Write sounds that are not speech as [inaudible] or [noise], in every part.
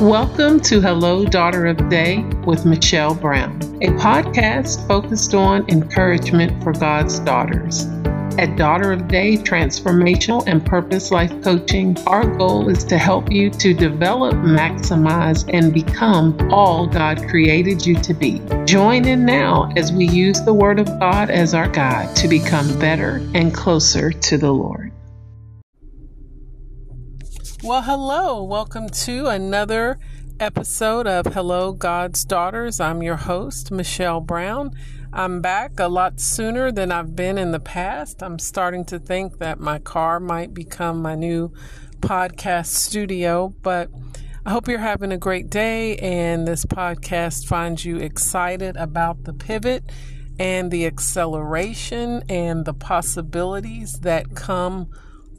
Welcome to Hello, Daughter of Day with Michelle Brown, a podcast focused on encouragement for God's daughters. At Daughter of Day Transformational and Purpose Life Coaching, our goal is to help you to develop, maximize, and become all God created you to be. Join in now as we use the Word of God as our guide to become better and closer to the Lord. Well, hello. Welcome to another episode of Hello, God's Daughters. I'm your host, Michelle Brown. I'm back a lot sooner than I've been in the past. I'm starting to think that my car might become my new podcast studio, but I hope you're having a great day and this podcast finds you excited about the pivot and the acceleration and the possibilities that come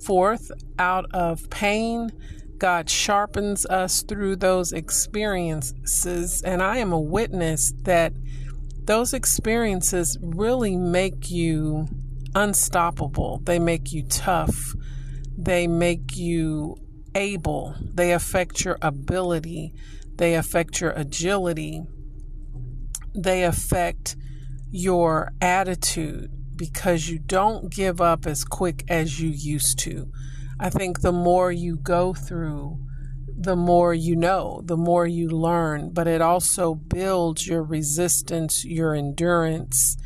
forth out of pain. God sharpens us through those experiences. And I am a witness that those experiences really make you unstoppable. They make you tough. They make you able. They affect your ability. They affect your agility. They affect your attitude because you don't give up as quick as you used to. I think the more you go through, the more you know, the more you learn, but it also builds your resistance, your endurance.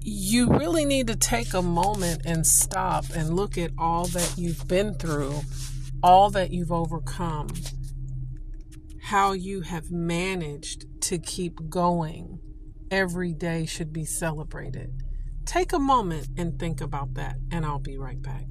You really need to take a moment and stop and look at all that you've been through, all that you've overcome, how you have managed to keep going. Every day should be celebrated. Take a moment and think about that, and I'll be right back.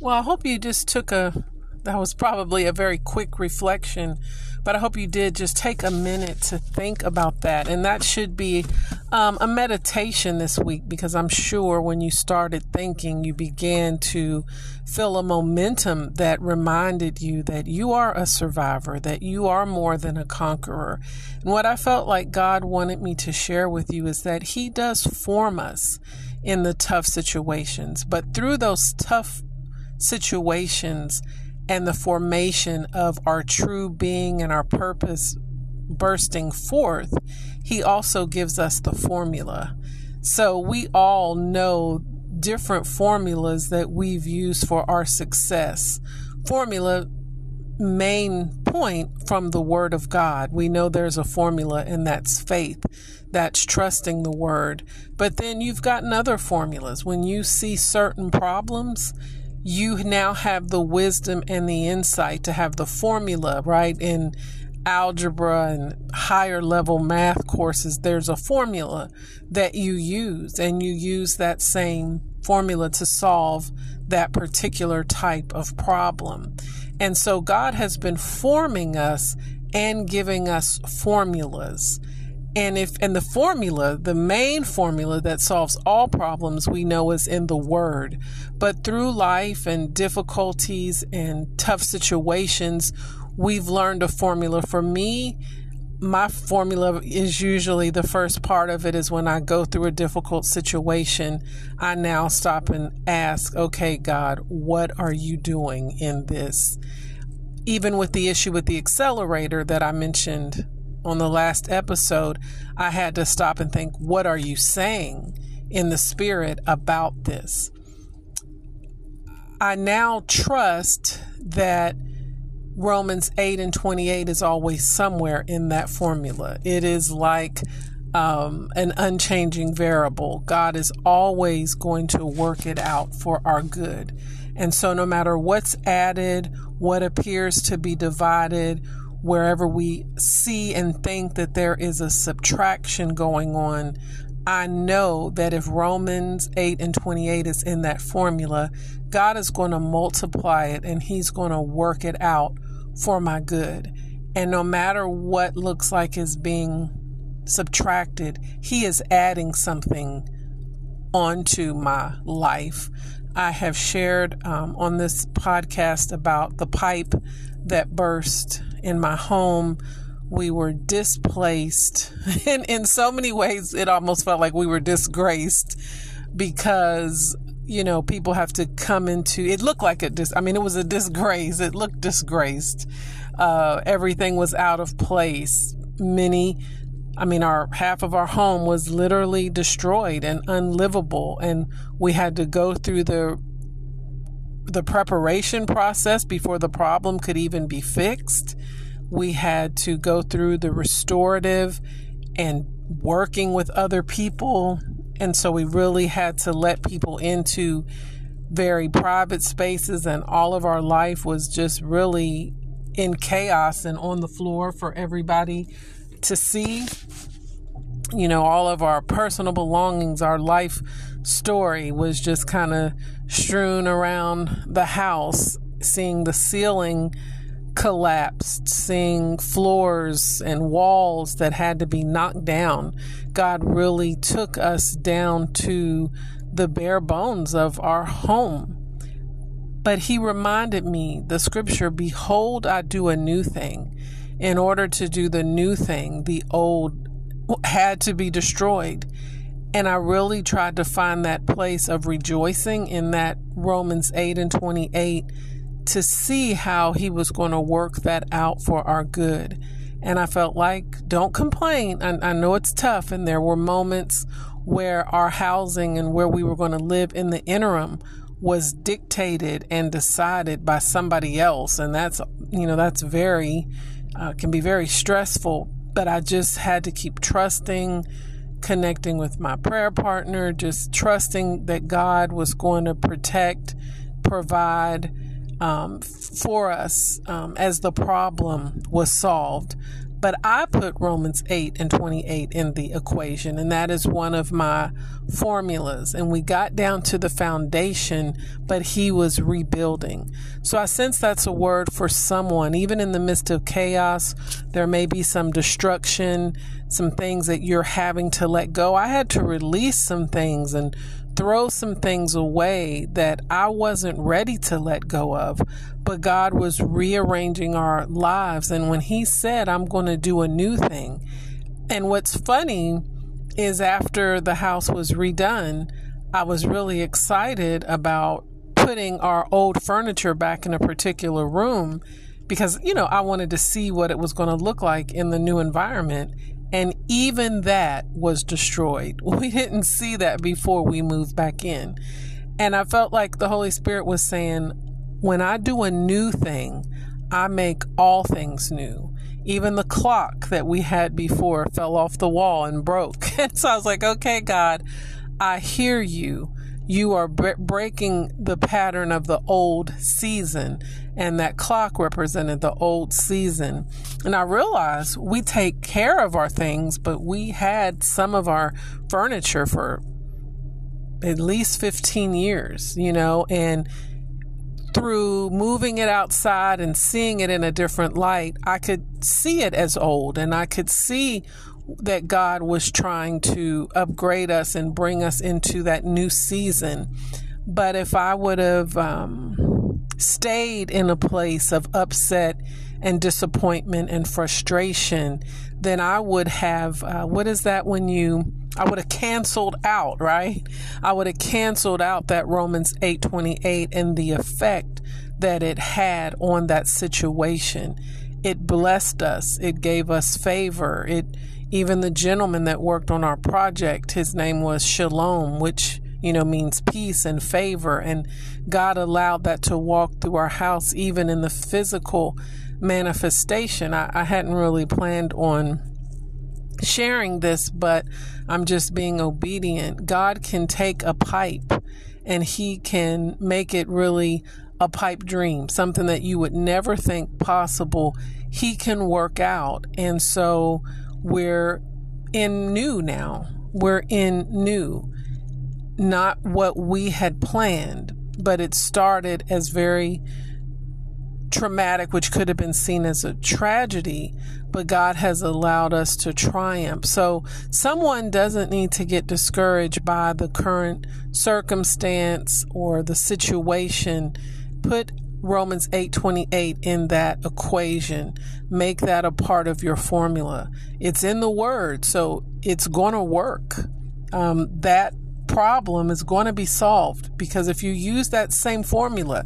Well, I hope you just took a, that was probably a very quick reflection but I hope you did just take a minute to think about that. And that should be um, a meditation this week because I'm sure when you started thinking, you began to feel a momentum that reminded you that you are a survivor, that you are more than a conqueror. And what I felt like God wanted me to share with you is that He does form us in the tough situations, but through those tough situations, and the formation of our true being and our purpose bursting forth, he also gives us the formula. So we all know different formulas that we've used for our success. Formula main point from the word of God. We know there's a formula and that's faith. That's trusting the word. But then you've gotten other formulas. When you see certain problems, you now have the wisdom and the insight to have the formula, right? In algebra and higher level math courses, there's a formula that you use, and you use that same formula to solve that particular type of problem. And so God has been forming us and giving us formulas. And if and the formula, the main formula that solves all problems we know is in the word. But through life and difficulties and tough situations, we've learned a formula. For me, my formula is usually the first part of it is when I go through a difficult situation, I now stop and ask, okay, God, what are you doing in this? Even with the issue with the accelerator that I mentioned on the last episode, I had to stop and think, what are you saying in the spirit about this? I now trust that Romans 8 and 28 is always somewhere in that formula. It is like um, an unchanging variable. God is always going to work it out for our good. And so, no matter what's added, what appears to be divided, wherever we see and think that there is a subtraction going on, I know that if Romans 8 and 28 is in that formula, God is going to multiply it and He's going to work it out for my good. And no matter what looks like is being subtracted, He is adding something onto my life. I have shared um, on this podcast about the pipe that burst in my home. We were displaced. [laughs] And in so many ways, it almost felt like we were disgraced because, you know, people have to come into it looked like a dis I mean, it was a disgrace. It looked disgraced. Uh, everything was out of place. Many I mean, our half of our home was literally destroyed and unlivable, and we had to go through the the preparation process before the problem could even be fixed. We had to go through the restorative and working with other people, and so we really had to let people into very private spaces, and all of our life was just really in chaos and on the floor for everybody to see, you know, all of our personal belongings, our life story was just kind of strewn around the house, seeing the ceiling collapsed, seeing floors and walls that had to be knocked down. God really took us down to the bare bones of our home. But he reminded me the scripture, Behold, I do a new thing in order to do the new thing, the old had to be destroyed. And I really tried to find that place of rejoicing in that Romans 8 and 28 to see how he was going to work that out for our good. And I felt like, don't complain. I, I know it's tough. And there were moments where our housing and where we were going to live in the interim was dictated and decided by somebody else. And that's, you know, that's very uh, can be very stressful, but I just had to keep trusting, connecting with my prayer partner, just trusting that God was going to protect, provide um, for us um, as the problem was solved. But I put Romans 8 and 28 in the equation, and that is one of my formulas. And we got down to the foundation, but he was rebuilding. So I sense that's a word for someone. Even in the midst of chaos, there may be some destruction, some things that you're having to let go. I had to release some things and throw some things away that I wasn't ready to let go of, but God was rearranging our lives. And when He said, I'm going to do a new thing, and what's funny is after the house was redone, I was really excited about putting our old furniture back in a particular room because, you know, I wanted to see what it was going to look like in the new environment. And even that was destroyed. [laughs] We didn't see that before we moved back in. And I felt like the Holy Spirit was saying, when I do a new thing, I make all things new. Even the clock that we had before fell off the wall and broke. [laughs] And so I was like, okay, God, I hear you you are breaking the pattern of the old season. And that clock represented the old season. And I realized we take care of our things, but we had some of our furniture for at least 15 years, you know, and through moving it outside and seeing it in a different light, I could see it as old and I could see that God was trying to upgrade us and bring us into that new season. But if I would have um, stayed in a place of upset and disappointment and frustration, then I would have, uh, what is that when you, I would have canceled out, right? I would have canceled out that Romans 8:28 and the effect that it had on that situation. It blessed us. It gave us favor. It even the gentleman that worked on our project, his name was Shalom, which you know, means peace and favor. And God allowed that to walk through our house, even in the physical manifestation. I, I, hadn't really planned on sharing this, but I'm just being obedient. God can take a pipe and He can make it really a pipe dream, something that you would never think possible. He can work out. And so, we're in new now. We're in new. Not what we had planned, but it started as very traumatic, which could have been seen as a tragedy, but God has allowed us to triumph. So someone doesn't need to get discouraged by the current circumstance or the situation. Put Romans 8:28 in that equation. Make that a part of your formula. It's in the word, so it's going to work. Um, that problem is going to be solved because if you use that same formula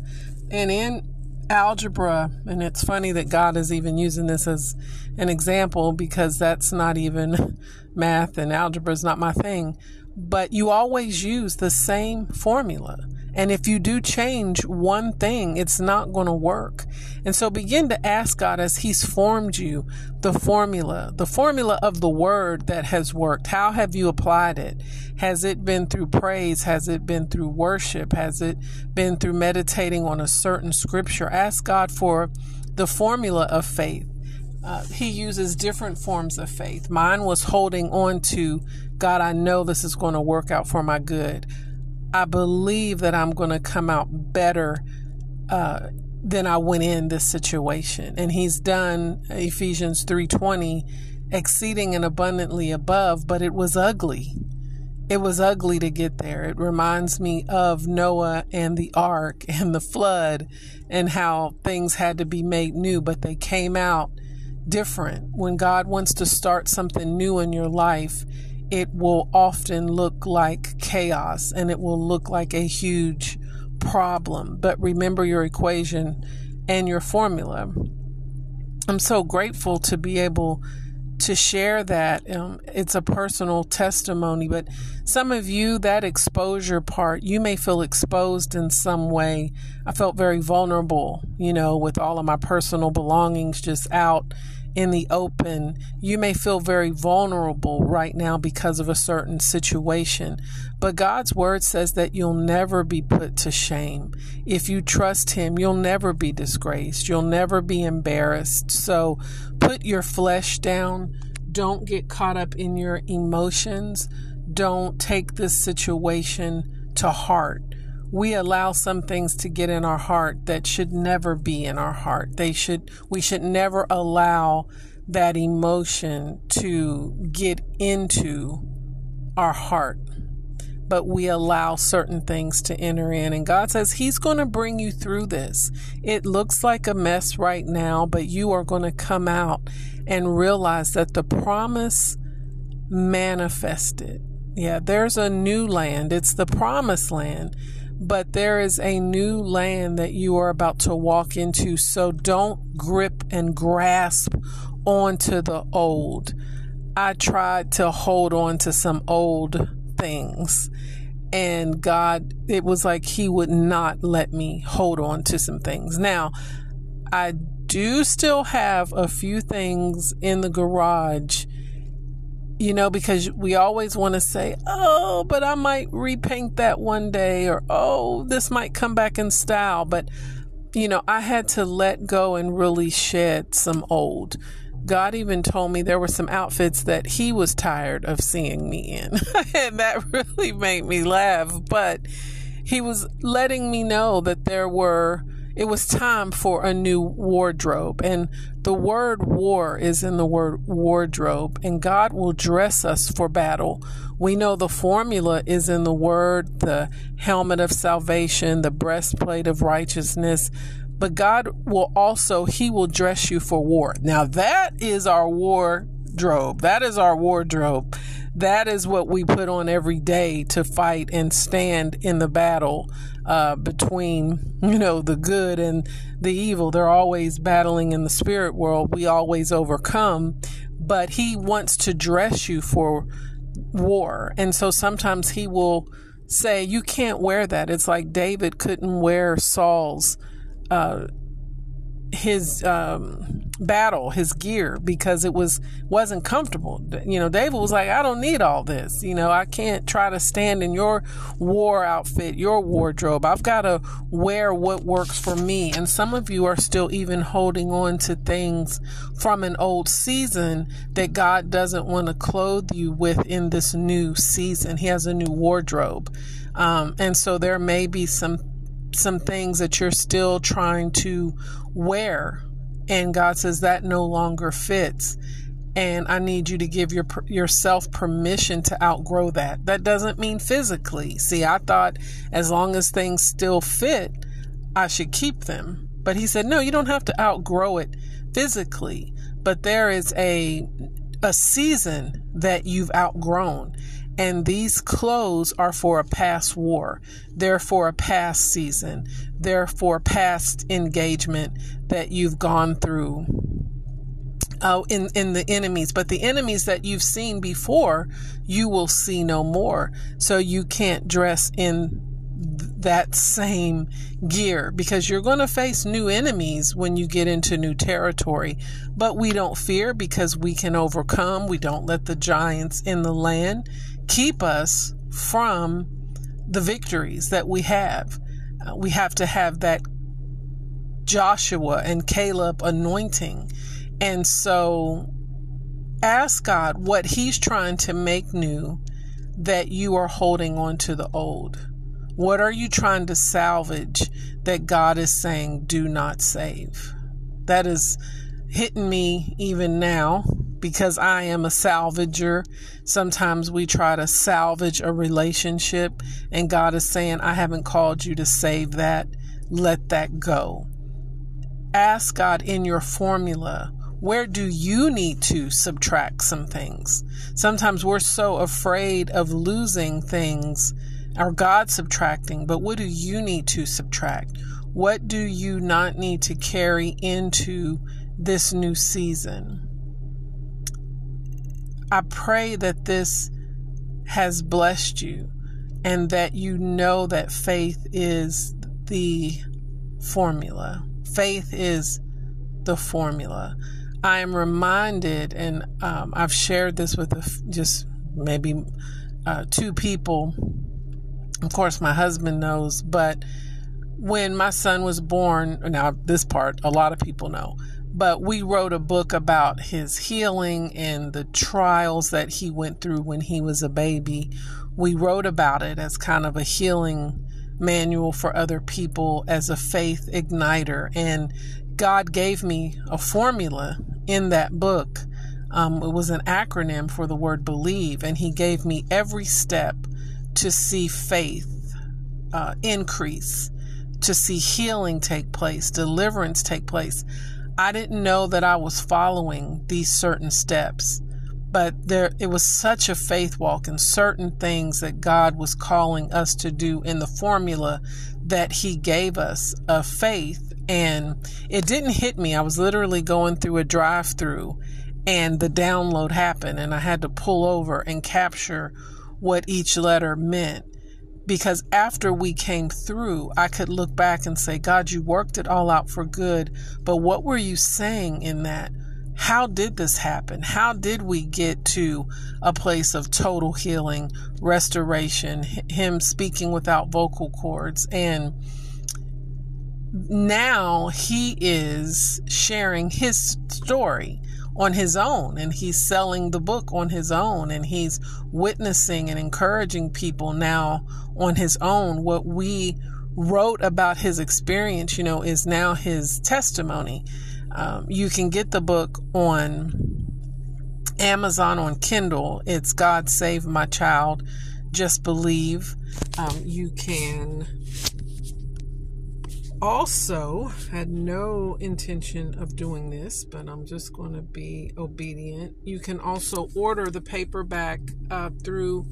and in algebra, and it's funny that God is even using this as an example because that's not even [laughs] math and algebra is not my thing. But you always use the same formula. And if you do change one thing, it's not going to work. And so begin to ask God as He's formed you the formula, the formula of the word that has worked. How have you applied it? Has it been through praise? Has it been through worship? Has it been through meditating on a certain scripture? Ask God for the formula of faith. Uh, he uses different forms of faith. Mine was holding on to God, I know this is going to work out for my good. I believe that I'm going to come out better uh, than I went in this situation. And he's done Ephesians 3:20 exceeding and abundantly above, but it was ugly. It was ugly to get there. It reminds me of Noah and the ark [laughs] and the flood and how things had to be made new, but they came out different. When God wants to start something new in your life, it will often look like chaos and it will look like a huge problem. But remember your equation and your formula. I'm so grateful to be able to share that. Um, it's a personal testimony, but some of you, that exposure part, you may feel exposed in some way. I felt very vulnerable, you know, with all of my personal belongings just out in the open, you may feel very vulnerable right now because of a certain situation. But God's word says that you'll never be put to shame. If you trust Him, you'll never be disgraced. You'll never be embarrassed. So put your flesh down. Don't get caught up in your emotions. Don't take this situation to heart we allow some things to get in our heart that should never be in our heart. They should, we should never allow that emotion to get into our heart. But we allow certain things to enter in. And God says He's going to bring you through this. It looks like a mess right now, but you are going to come out and realize that the promise manifested. Yeah, there's a new land. It's the promised land but there is a new land that you are about to walk into. So don't grip and grasp onto the old. I tried to hold on to some old things, and God, it was like He would not let me hold on to some things. Now, I do still have a few things in the garage you know, because we always want to say, oh, but I might repaint that one day, or oh, this might come back in style. But, you know, I had to let go and really shed some old. God even told me there were some outfits that he was tired of seeing me in. [laughs] and that really made me laugh. But he was letting me know that there were it was time for a new wardrobe. And the word war is in the word wardrobe, and God will dress us for battle. We know the formula is in the word, the helmet of salvation, the breastplate of righteousness. But God will also, He will dress you for war. Now, that is our wardrobe. That is our wardrobe. That is what we put on every day to fight and stand in the battle uh, between, you know, the good and the evil. They're always battling in the spirit world. We always overcome, but he wants to dress you for war. And so sometimes he will say, You can't wear that. It's like David couldn't wear Saul's. Uh, his um, battle, his gear, because it was wasn't comfortable. You know, David was like, "I don't need all this. You know, I can't try to stand in your war outfit, your wardrobe. I've got to wear what works for me." And some of you are still even holding on to things from an old season that God doesn't want to clothe you with in this new season. He has a new wardrobe, um, and so there may be some some things that you're still trying to wear. And God says that no longer fits. And I need you to give your yourself permission to outgrow that. That doesn't mean physically. See, I thought as long as things still fit, I should keep them. But he said, no, you don't have to outgrow it physically, but there is a a season that you've outgrown. And these clothes are for a past war. They're for a past season. They're for past engagement that you've gone through uh, in in the enemies, but the enemies that you've seen before, you will see no more. So you can't dress in that same gear because you're going to face new enemies when you get into new territory. But we don't fear because we can overcome. We don't let the giants in the land keep us from the victories that we have. Uh, we have to have that Joshua and Caleb anointing. And so ask God what He's trying to make new that you are holding on to the old. What are you trying to salvage that God is saying, do not save? That is hitting me even now because I am a salvager. Sometimes we try to salvage a relationship, and God is saying, I haven't called you to save that. Let that go. Ask God in your formula where do you need to subtract some things? Sometimes we're so afraid of losing things or God subtracting, but what do you need to subtract? What do you not need to carry into this new season? I pray that this has blessed you and that you know that faith is the formula. Faith is the formula. I am reminded, and um, I've shared this with just maybe uh, two people. Of course, my husband knows, but when my son was born, now this part a lot of people know, but we wrote a book about his healing and the trials that he went through when he was a baby. We wrote about it as kind of a healing manual for other people as a faith igniter. And God gave me a formula in that book. Um, it was an acronym for the word believe, and He gave me every step to see faith uh, increase, to see healing take place, deliverance take place. I didn't know that I was following these certain steps, but there it was such a faith walk and certain things that God was calling us to do in the formula that He gave us of faith and it didn't hit me. I was literally going through a drive through and the download happened and I had to pull over and capture what each letter meant. Because after we came through, I could look back and say, God, you worked it all out for good. But what were you saying in that? How did this happen? How did we get to a place of total healing, restoration, Him speaking without vocal cords, and now he is sharing his story on his own and he's selling the book on his own and he's witnessing and encouraging people now on his own. What we wrote about his experience you know is now his testimony. Um, you can get the book on amazon on kindle. It's god save my child. Just believe. Um, you can also had no intention of doing this, but I'm just going to be obedient. You can also order the paperback uh, through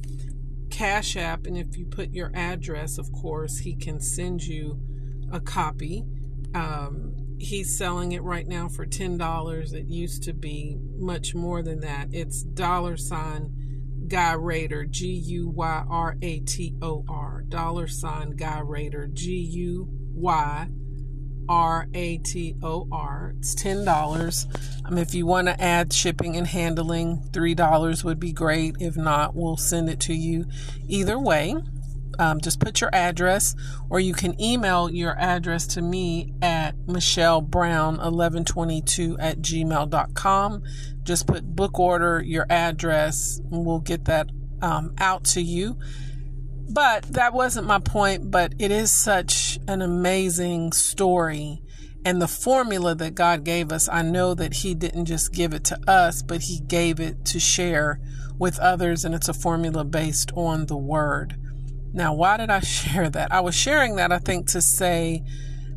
Cash App, and if you put your address, of course, he can send you a copy. Um, he's selling it right now for $10. It used to be much more than that. It's dollar sign Guy Rator, G U Y R A T O R, dollar sign Guy Rator, G U Y R A T O R. It's ten dollars. Um, if you want to add shipping and handling, three dollars would be great. If not, we'll send it to you. Either way, um, just put your address, or you can email your address to me at Michelle Brown 1122 at gmail.com. Just put book order, your address, and we'll get that um, out to you. But that wasn't my point. But it is such an amazing story. And the formula that God gave us, I know that He didn't just give it to us, but He gave it to share with others. And it's a formula based on the Word. Now, why did I [laughs] share that? I was sharing that, I think, to say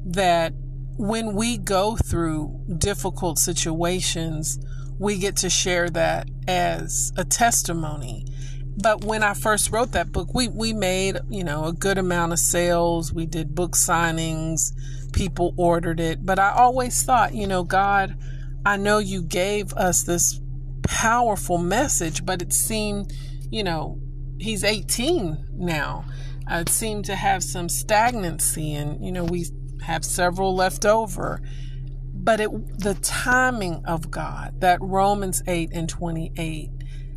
that when we go through difficult situations, we get to share that as a testimony. But when I first wrote that book, we, we made, you know, a good amount of sales. We did book signings. People ordered it. But I always thought, you know, God, I know you gave us this powerful message, but it seemed, you know, he's 18 now. Uh, it seemed to have some stagnancy and, you know, we have several left over. But it, the timing of God, that Romans 8 and 28,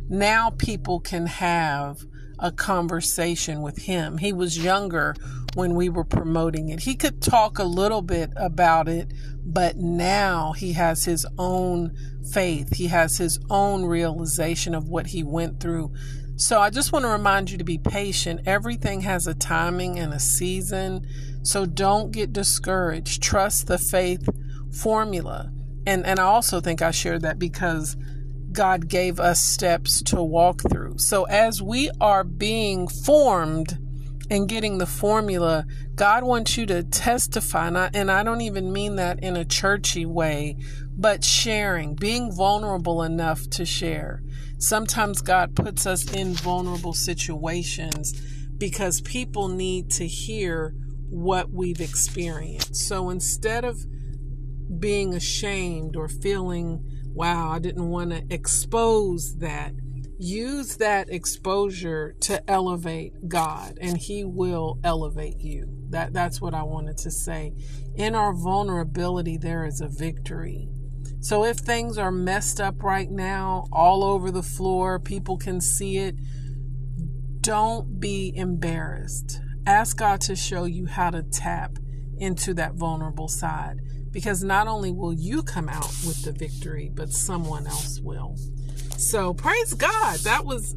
now people can have a conversation with him. He was younger when we were promoting it. He could talk a little bit about it, but now he has his own faith. He has his own realization of what he went through. So I just want to remind you to be patient. Everything has a timing and a season. So don't get discouraged. Trust the faith formula. And and I also think I shared that because God gave us steps to walk through. So as we are being formed and getting the formula, God wants you to testify. And I, and I don't even mean that in a churchy way, but sharing, being vulnerable enough to share. Sometimes God puts us in vulnerable situations because people need to hear what we've experienced. So instead of being ashamed or feeling, wow, I didn't want to expose that, use that exposure to elevate God and he will elevate you. That that's what I wanted to say. In our vulnerability there is a victory. So if things are messed up right now, all over the floor, people can see it, don't be embarrassed. Ask God to show you how to tap into that vulnerable side because not only will you come out with the victory, but someone else will. So praise God. That was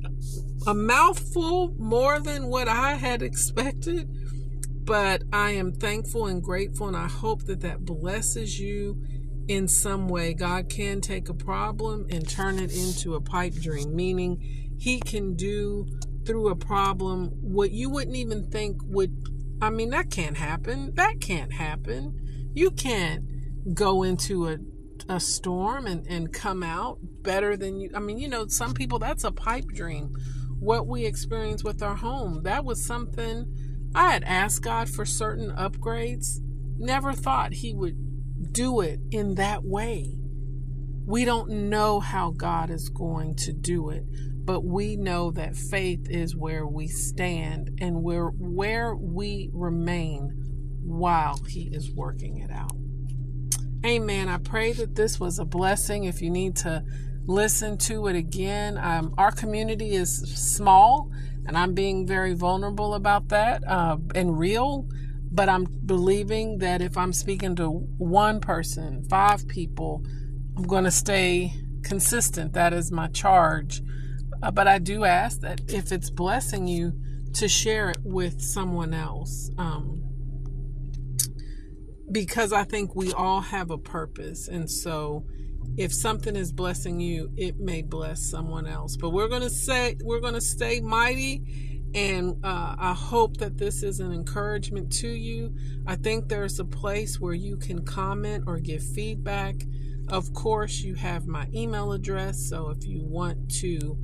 a mouthful more than what I had expected, but I am thankful and grateful, and I hope that that blesses you in some way. God can take a problem and turn it into a pipe dream, meaning He can do through a problem what you wouldn't even think would. I mean, that can't happen. That can't happen. You can't go into a a storm and, and come out better than you. I mean, you know, some people that's a pipe dream. What we experience with our home, that was something I had asked God for certain upgrades. Never thought He would do it in that way. We don't know how God is going to do it, but we know that faith is where we stand and where where we remain while He is working it out. Amen. I pray that this was a blessing. If you need to listen to it again, um, our community is small, and I'm being very vulnerable about that uh, and real. But I'm believing that if I'm speaking to one person, five people, I'm going to stay consistent. That is my charge. Uh, but I do ask that if it's blessing you, to share it with someone else. Um, because I think we all have a purpose. And so if something is blessing you, it may bless someone else. But we're going to say, we're going to stay mighty. And uh, I hope that this is an encouragement to you. I think there's a place where you can comment or give feedback. Of course, you have my email address. So if you want to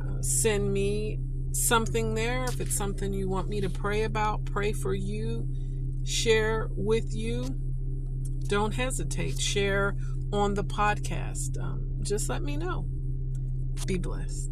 uh, send me something there, if it's something you want me to pray about, pray for you share with you, don't hesitate. Share on the podcast. Um, just let me know. Be blessed.